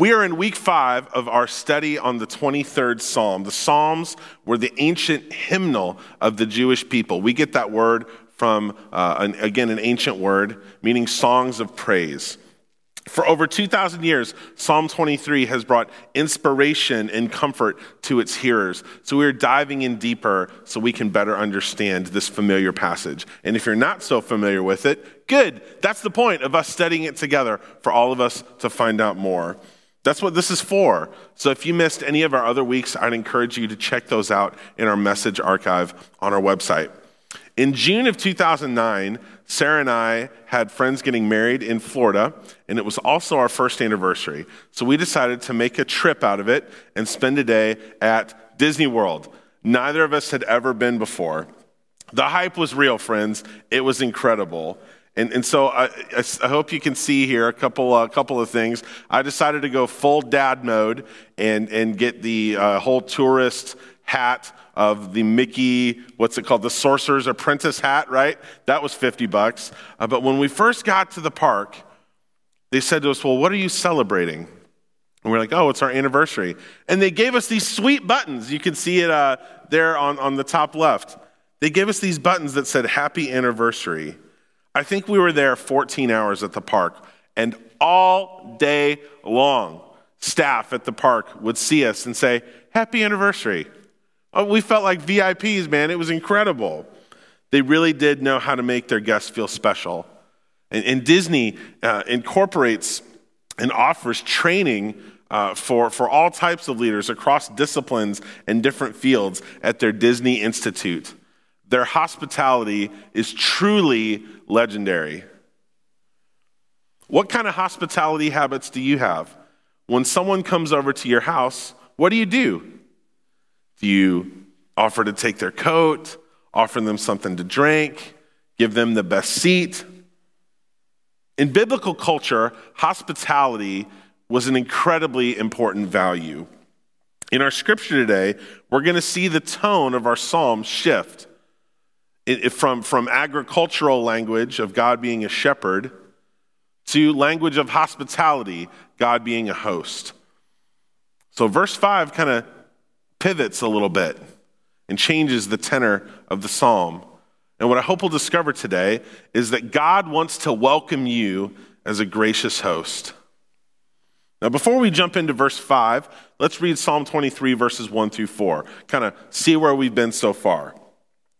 We are in week five of our study on the 23rd Psalm. The Psalms were the ancient hymnal of the Jewish people. We get that word from, uh, an, again, an ancient word meaning songs of praise. For over 2,000 years, Psalm 23 has brought inspiration and comfort to its hearers. So we're diving in deeper so we can better understand this familiar passage. And if you're not so familiar with it, good. That's the point of us studying it together for all of us to find out more. That's what this is for. So if you missed any of our other weeks, I'd encourage you to check those out in our message archive on our website. In June of 2009, Sarah and I had friends getting married in Florida, and it was also our first anniversary. So we decided to make a trip out of it and spend a day at Disney World. Neither of us had ever been before. The hype was real, friends. It was incredible. And, and so I, I, hope you can see here a couple, a uh, couple of things. I decided to go full dad mode and, and get the uh, whole tourist hat of the Mickey, what's it called, the Sorcerer's Apprentice hat, right? That was 50 bucks. Uh, but when we first got to the park, they said to us, Well, what are you celebrating? And we're like, Oh, it's our anniversary. And they gave us these sweet buttons. You can see it uh, there on, on the top left. They gave us these buttons that said Happy Anniversary. I think we were there 14 hours at the park, and all day long, staff at the park would see us and say, Happy anniversary. Oh, we felt like VIPs, man. It was incredible. They really did know how to make their guests feel special. And, and Disney uh, incorporates and offers training uh, for, for all types of leaders across disciplines and different fields at their Disney Institute. Their hospitality is truly legendary. What kind of hospitality habits do you have? When someone comes over to your house, what do you do? Do you offer to take their coat, offer them something to drink, give them the best seat? In biblical culture, hospitality was an incredibly important value. In our scripture today, we're going to see the tone of our psalm shift from, from agricultural language of God being a shepherd to language of hospitality, God being a host. So, verse 5 kind of pivots a little bit and changes the tenor of the psalm. And what I hope we'll discover today is that God wants to welcome you as a gracious host. Now, before we jump into verse 5, let's read Psalm 23, verses 1 through 4, kind of see where we've been so far.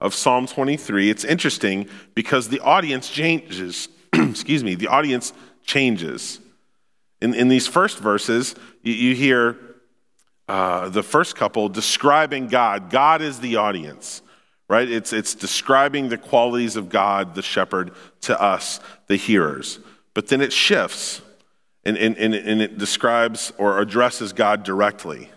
of Psalm 23, it's interesting because the audience changes. Excuse me, the audience changes. In, in these first verses, you, you hear uh, the first couple describing God. God is the audience, right? It's, it's describing the qualities of God, the shepherd, to us, the hearers. But then it shifts and, and, and, and it describes or addresses God directly.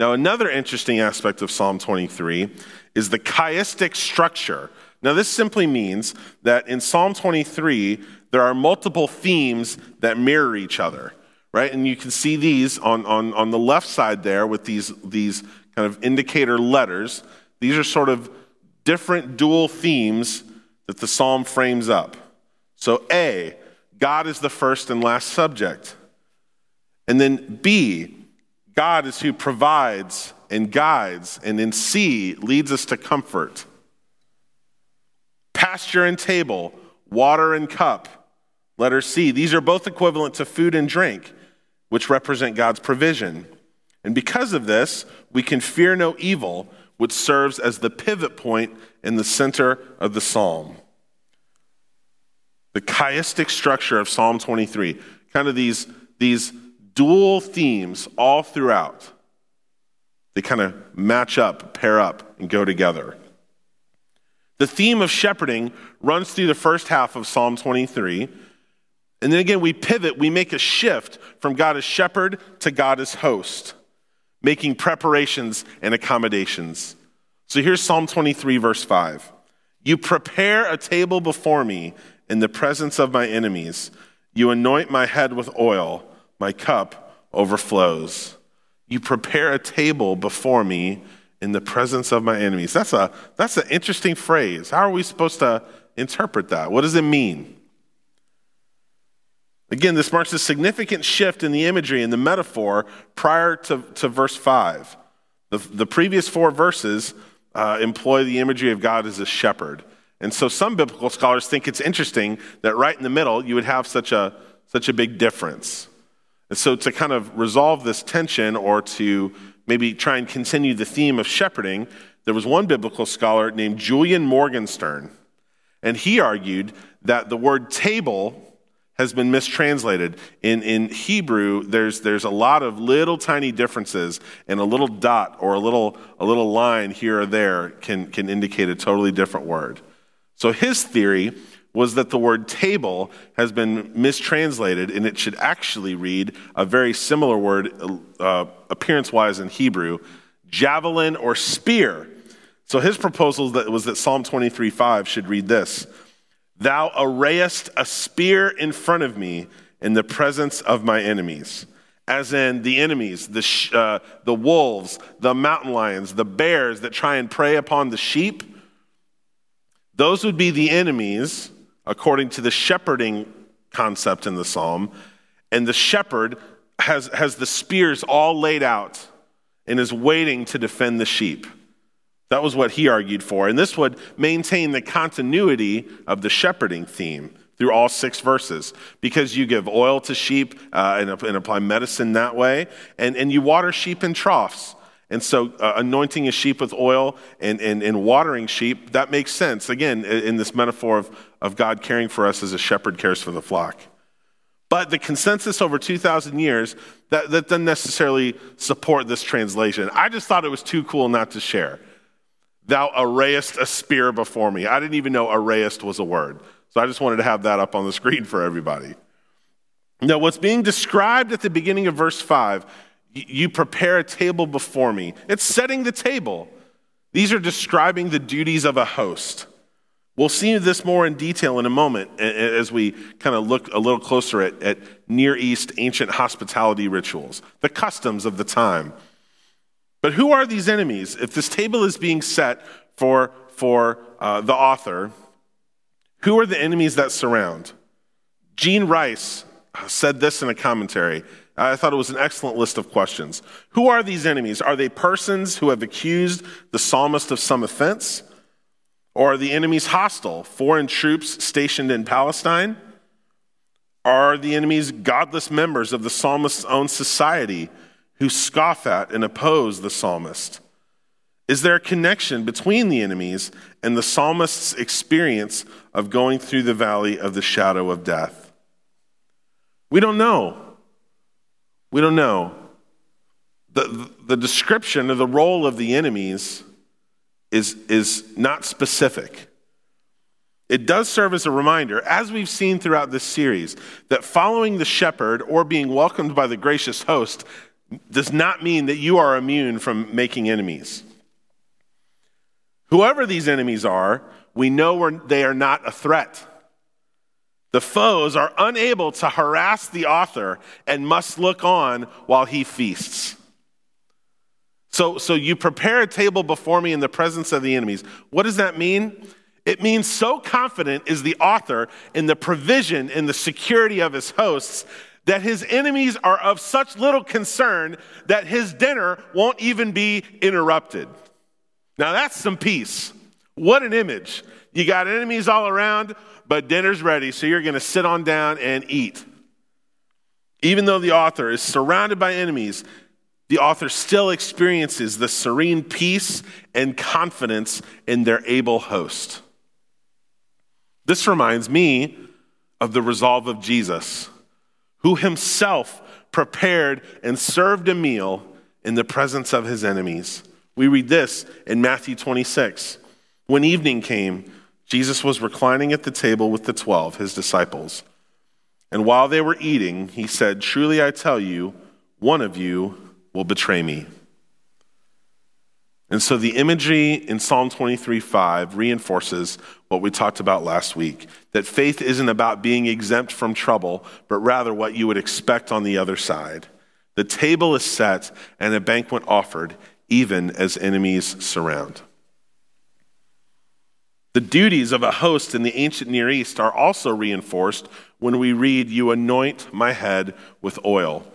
Now, another interesting aspect of Psalm 23 is the chiastic structure. Now, this simply means that in Psalm 23, there are multiple themes that mirror each other, right? And you can see these on, on, on the left side there with these, these kind of indicator letters. These are sort of different dual themes that the psalm frames up. So, A, God is the first and last subject. And then B, God is who provides and guides, and in C leads us to comfort. Pasture and table, water and cup, letter C. These are both equivalent to food and drink, which represent God's provision. And because of this, we can fear no evil, which serves as the pivot point in the center of the psalm. The chiastic structure of Psalm 23, kind of these, these dual themes all throughout. They kind of match up, pair up, and go together. The theme of shepherding runs through the first half of Psalm 23. And then again, we pivot, we make a shift from God as shepherd to God as host. making preparations and accommodations. So here's Psalm 23, verse 5. You prepare a table before me in the presence of my enemies. You anoint my head with oil, my cup overflows. You prepare a table before me in the presence of my enemies. That's a that's an interesting phrase. How are we supposed to interpret that? What does it mean? Again, this marks a significant shift in the imagery and the metaphor prior to, to verse 5. The, the previous four verses uh, employ the imagery of God as a shepherd. And so some biblical scholars think it's interesting that right in the middle you would have such a, such a big difference. And so to kind of resolve this tension or to maybe try and continue the theme of shepherding, there was one biblical scholar named Julian Morgenstern. And he argued that the word table has been mistranslated. In, in Hebrew, there's, there's a lot of little tiny differences, and a little dot or a little, a little line here or there can, can indicate a totally different word. So his theory was that the word table has been mistranslated, and it should actually read a very similar word, uh, appearance wise in Hebrew, javelin or spear. So his proposal was that Psalm 23 5 should read this Thou arrayest a spear in front of me in the presence of my enemies. As in the enemies, the, sh- uh, the wolves, the mountain lions, the bears that try and prey upon the sheep. Those would be the enemies, according to the shepherding concept in the psalm. And the shepherd has, has the spears all laid out and is waiting to defend the sheep. That was what he argued for. And this would maintain the continuity of the shepherding theme through all six verses because you give oil to sheep uh, and, and, apply medicine that way, and, and you water sheep in troughs. And so, uh, anointing a sheep with oil and, and, and watering sheep, that makes sense. Again, in this metaphor of, of God caring for us as a shepherd cares for the flock. But the consensus over 2,000 years, that, that doesn't necessarily support this translation. I just thought it was too cool not to share. Thou arrayest a spear before me. I didn't even know arrayest was a word. So I just wanted to have that up on the screen for everybody. Now, what's being described at the beginning of verse 5, you prepare a table before me. It's setting the table. These are describing the duties of a host. We'll see this more in detail in a moment as we kind of look a little closer at, at Near East ancient hospitality rituals, the customs of the time. But who are these enemies? If this table is being set for, for uh, the author, who are the enemies that surround? Gene Rice said this in a commentary. I thought it was an excellent list of questions. Who are these enemies? Are they persons who have accused the psalmist of some offense? Or are the enemies hostile, foreign troops stationed in Palestine? Are the enemies godless members of the psalmist's own society who scoff at and oppose the psalmist? Is there a connection between the enemies and the psalmist's experience of going through the valley of the shadow of death? We don't know. We don't know. The, the description of the role of the enemies is, is not specific. It does serve as a reminder, as we've seen throughout this series, that following the shepherd or being welcomed by the gracious host does not mean that you are immune from making enemies. Whoever these enemies are, we know they are not a threat. The foes are unable to harass the author and must look on while he feasts. So, so you prepare a table before me in the presence of the enemies. What does that mean? It means so confident is the author in the provision and the security of his hosts that his enemies are of such little concern that his dinner won't even be interrupted. Now that's some peace. What an image. You got enemies all around, but dinner's ready, so you're going to sit on down and eat. Even though the author is surrounded by enemies, the author still experiences the serene peace and confidence in their able host. This reminds me of the resolve of Jesus who himself prepared and served a meal in the presence of his enemies. We read this in Matthew 26. When evening came, Jesus was reclining at the table with the twelve, his disciples. And while they were eating, he said, Truly I tell you, one of you will betray me. And so the imagery in Psalm 23 5 reinforces what we talked about last week that faith isn't about being exempt from trouble, but rather what you would expect on the other side. The table is set and a banquet offered, even as enemies surround. The duties of a host in the ancient Near East are also reinforced when we read, You anoint my head with oil.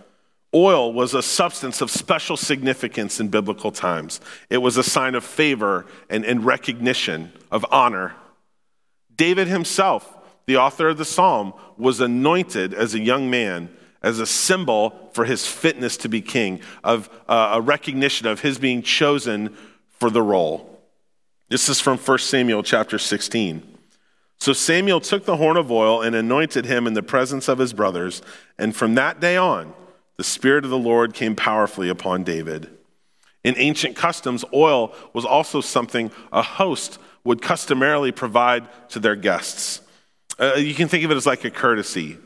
Oil was a substance of special significance in biblical times. It was a sign of favor and, and recognition, of honor. David himself, the author of the psalm, was anointed as a young man as a symbol for his fitness to be king, of uh, a recognition of his being chosen for the role. This is from 1 Samuel chapter 16. So Samuel took the horn of oil and anointed him in the presence of his brothers, and from that day on, the Spirit of the Lord came powerfully upon David. In ancient customs, oil was also something a host would customarily provide to their guests. Uh, you can think of it as like a courtesy,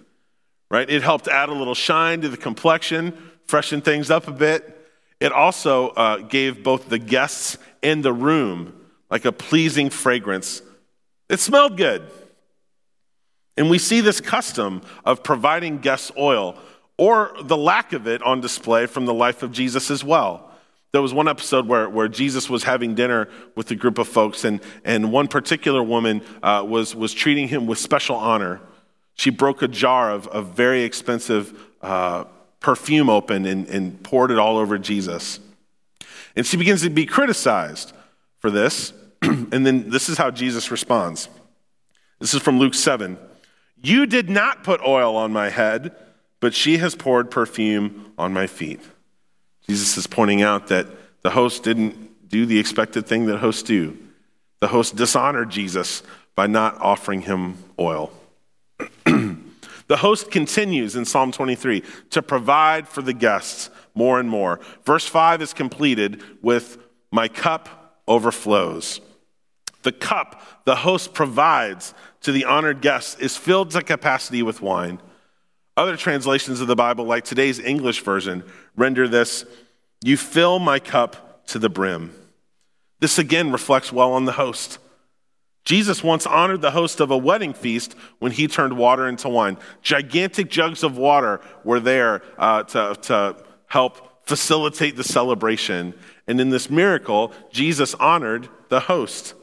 right? It helped add a little shine to the complexion, freshen things up a bit. It also uh, gave both the guests and the room like a pleasing fragrance. It smelled good. And we see this custom of providing guests oil or the lack of it on display from the life of Jesus as well. There was one episode where, where Jesus was having dinner with a group of folks, and, and one particular woman uh, was, was treating him with special honor. She broke a jar of, of very expensive uh, perfume open and, and poured it all over Jesus. And she begins to be criticized for this. and then this is how Jesus responds. This is from Luke 7. You did not put oil on my head, but she has poured perfume on my feet. Jesus is pointing out that the host didn't do the expected thing that hosts do. The host dishonored Jesus by not offering him oil. the host continues in Psalm 23 to provide for the guests more and more. Verse 5 is completed with, My cup overflows. The cup the host provides to the honored guests is filled to capacity with wine. Other translations of the Bible, like today's English version, render this You fill my cup to the brim. This again reflects well on the host. Jesus once honored the host of a wedding feast when he turned water into wine. Gigantic jugs of water were there uh, to, to help facilitate the celebration. And in this miracle, Jesus honored the host.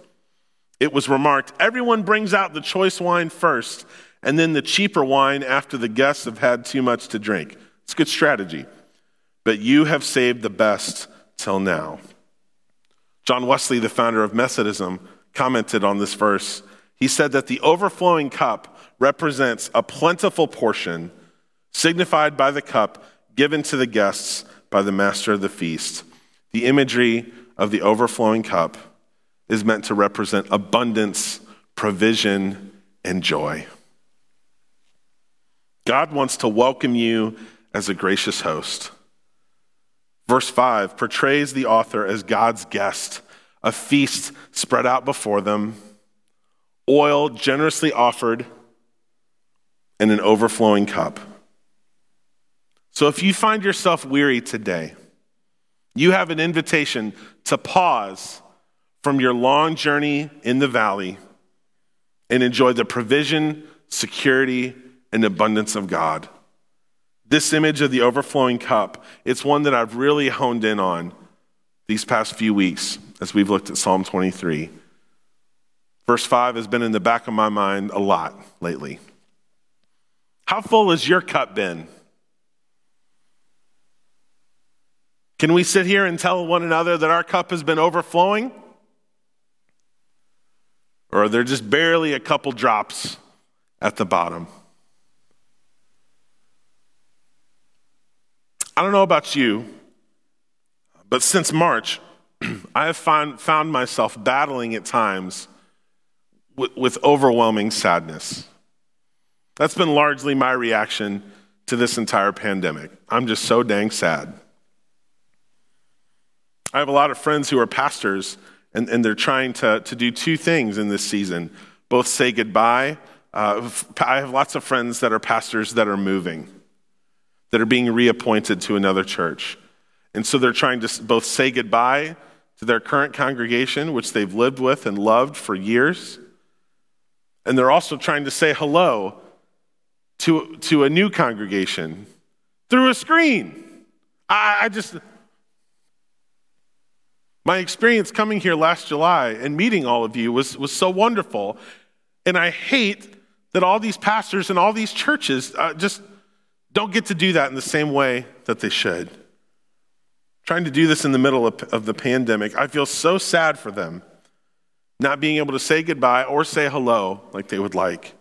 It was remarked everyone brings out the choice wine first, and then the cheaper wine after the guests have had too much to drink. It's a good strategy. But you have saved the best till now. John Wesley, the founder of Methodism, commented on this verse. He said that the overflowing cup represents a plentiful portion signified by the cup given to the guests by the master of the feast. The imagery of the overflowing cup is meant to represent abundance, provision, and joy. God wants to welcome you as a gracious host. Verse 5 portrays the author as God's guest, a feast spread out before them, oil generously offered, and an overflowing cup. So if you find yourself weary today, you have an invitation to pause from your long journey in the valley and enjoy the provision, security, and abundance of God. This image of the overflowing cup, it's one that I've really honed in on these past few weeks as we've looked at Psalm 23. Verse 5 has been in the back of my mind a lot lately. How full has your cup been? Can we sit here and tell one another that our cup has been overflowing? Or they're just barely a couple drops at the bottom? I don't know about you, but since March, I have find, found myself battling at times with, with overwhelming sadness. That's been largely my reaction to this entire pandemic. I'm just so dang sad. I have a lot of friends who are pastors and, and they're trying to, to do two things in this season both say goodbye. Uh, I have lots of friends that are pastors that are moving, that are being reappointed to another church. And so they're trying to both say goodbye to their current congregation, which they've lived with and loved for years. And they're also trying to say hello to, to a new congregation through a screen. I, I just, my experience coming here last July and meeting all of you was, was so wonderful. And I hate that all these pastors and all these churches uh, just don't get to do that in the same way that they should. Trying to do this in the middle of, of the pandemic, I feel so sad for them not being able to say goodbye or say hello like they would like.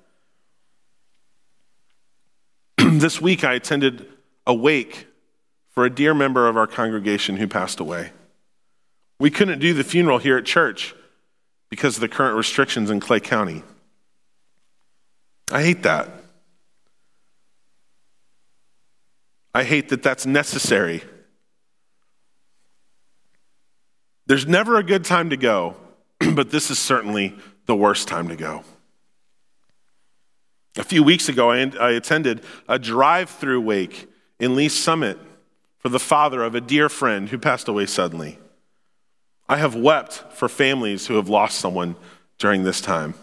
this week, I attended a wake for a dear member of our congregation who passed away. We couldn't do the funeral here at church because of the current restrictions in Clay County. I hate that. I hate that that's necessary. There's never a good time to go, but this is certainly the worst time to go. A few weeks ago, I, attended a drive through wake in Lee's Summit for the father of a dear friend who passed away suddenly. I have wept for families who have lost someone during this time.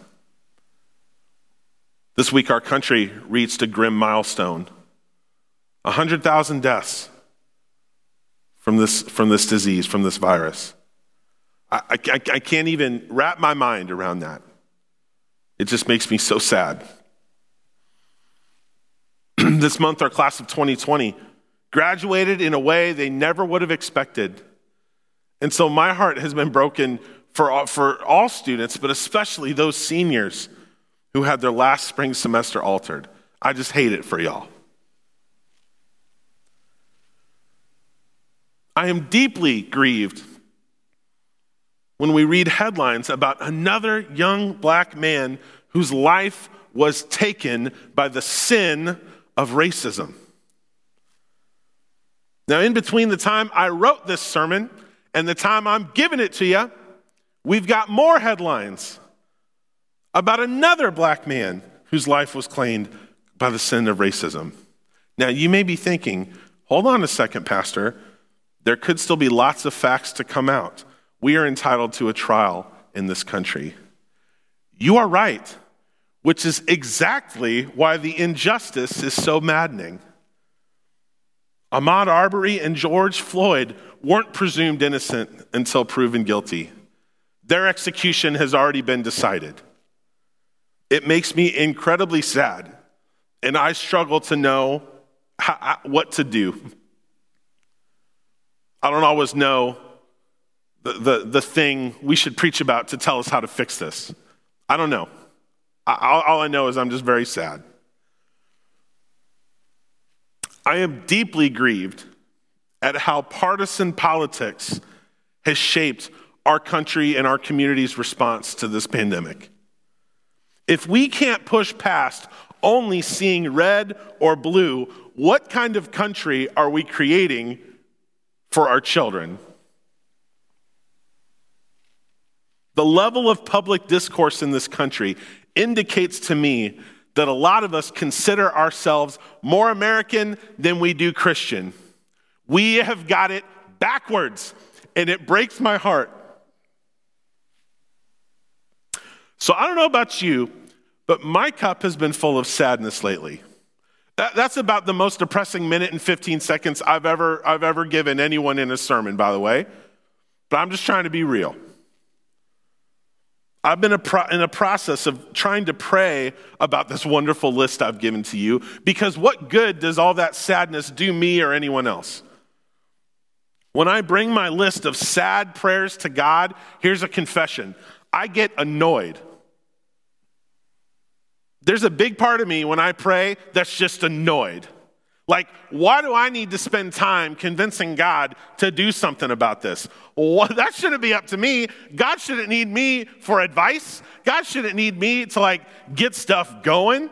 This week, our country reached a grim milestone 100,000 deaths from this, from this disease, from this virus. I, I, I can't even wrap my mind around that. It just makes me so sad. this month, our class of 2020 graduated in a way they never would have expected. And so my heart has been broken for all, for all students, but especially those seniors who had their last spring semester altered. I just hate it for y'all. I am deeply grieved when we read headlines about another young black man whose life was taken by the sin of racism. Now, in between the time I wrote this sermon and the time I'm giving it to you, we've got more headlines about another black man whose life was claimed by the sin of racism. Now, you may be thinking, hold on a second, Pastor. There could still be lots of facts to come out. We are entitled to a trial in this country. You are right, which is exactly why the injustice is so maddening. Ahmaud Arbery and George Floyd weren't presumed innocent until proven guilty. Their execution has already been decided. It makes me incredibly sad, and I struggle to know how, what to do. I don't always know the, the, the thing we should preach about to tell us how to fix this. I don't know. I, all I know is I'm just very sad. I am deeply grieved at how partisan politics has shaped our country and our community's response to this pandemic. If we can't push past only seeing red or blue, what kind of country are we creating for our children? The level of public discourse in this country indicates to me that a lot of us consider ourselves more American than we do Christian. We have got it backwards, and it breaks my heart. So I don't know about you, but my cup has been full of sadness lately. That's about the most depressing minute and 15 seconds I've ever, I've ever given anyone in a sermon, by the way. But I'm just trying to be real. I've been in a process of trying to pray about this wonderful list I've given to you because what good does all that sadness do me or anyone else? When I bring my list of sad prayers to God, here's a confession I get annoyed. There's a big part of me when I pray that's just annoyed. Like, why do I need to spend time convincing God to do something about this? Well, that shouldn't be up to me. God shouldn't need me for advice. God shouldn't need me to like get stuff going.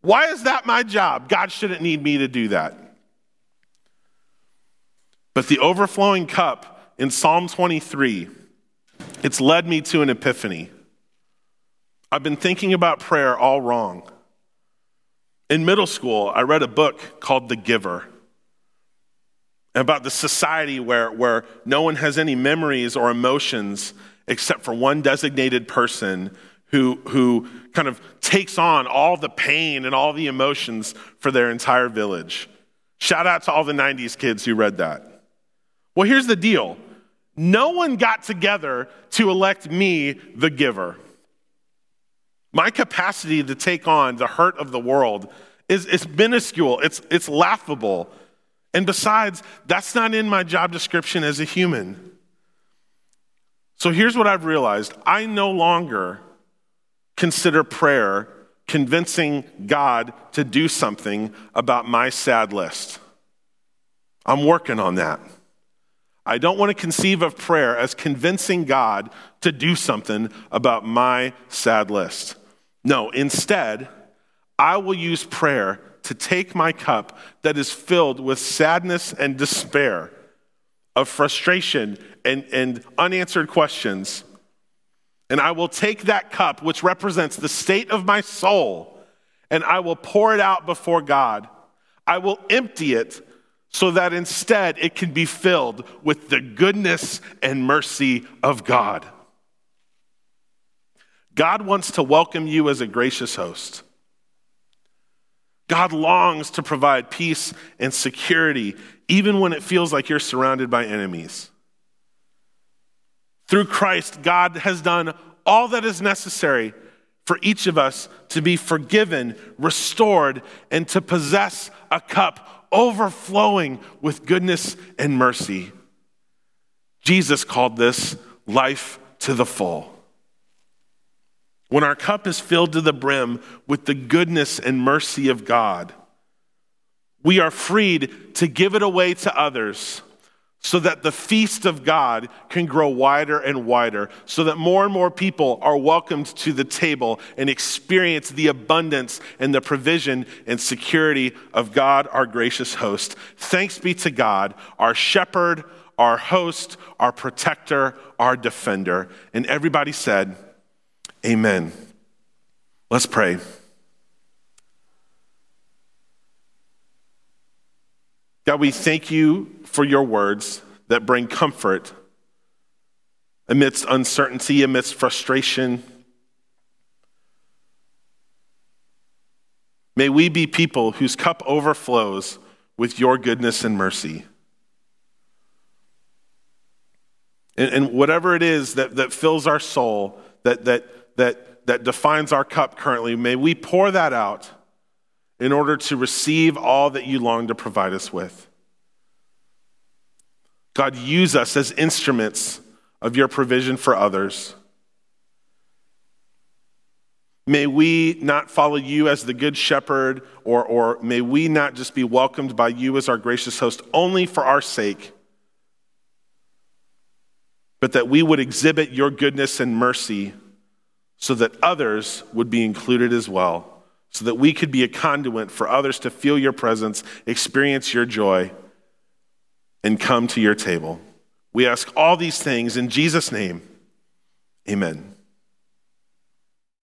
Why is that my job? God shouldn't need me to do that. But the overflowing cup in Psalm 23, it's led me to an epiphany. I've been thinking about prayer all wrong. In middle school, I read a book called The Giver. about the society where, where no one has any memories or emotions except for one designated person who, who kind of takes on all the pain and all the emotions for their entire village. Shout out to all the 90s kids who read that. Well, here's the deal no one got together to elect me the giver. My capacity to take on the hurt of the world is, is minuscule, it's, it's laughable. And besides, that's not in my job description as a human. So here's what I've realized I no longer consider prayer convincing God to do something about my sad list. I'm working on that. I don't want to conceive of prayer as convincing God to do something about my sad list. No, instead, I will use prayer to take my cup that is filled with sadness and despair, of frustration and, and unanswered questions. And I will take that cup, which represents the state of my soul, and I will pour it out before God. I will empty it so that instead it can be filled with the goodness and mercy of God. God wants to welcome you as a gracious host. God longs to provide peace and security, even when it feels like you're surrounded by enemies. Through Christ, God has done all that is necessary for each of us to be forgiven, restored, and to possess a cup overflowing with goodness and mercy. Jesus called this life to the full. When our cup is filled to the brim with the goodness and mercy of God, we are freed to give it away to others so that the feast of God can grow wider and wider, so that more and more people are welcomed to the table and experience the abundance and the provision and security of God, our gracious host. Thanks be to God, our shepherd, our host, our protector, our defender. And everybody said, Amen. Let's pray. God, we thank you for your words that bring comfort amidst uncertainty, amidst frustration. May we be people whose cup overflows with your goodness and mercy. And, and whatever it is that, that fills our soul, that, that, that, that defines our cup currently, may we pour that out in order to receive all that you long to provide us with. God, use us as instruments of your provision for others. May we not follow you as the good shepherd, or, or may we not just be welcomed by you as our gracious host only for our sake, but that we would exhibit your goodness and mercy so that others would be included as well, so that we could be a conduit for others to feel your presence, experience your joy, and come to your table. We ask all these things in Jesus' name. Amen.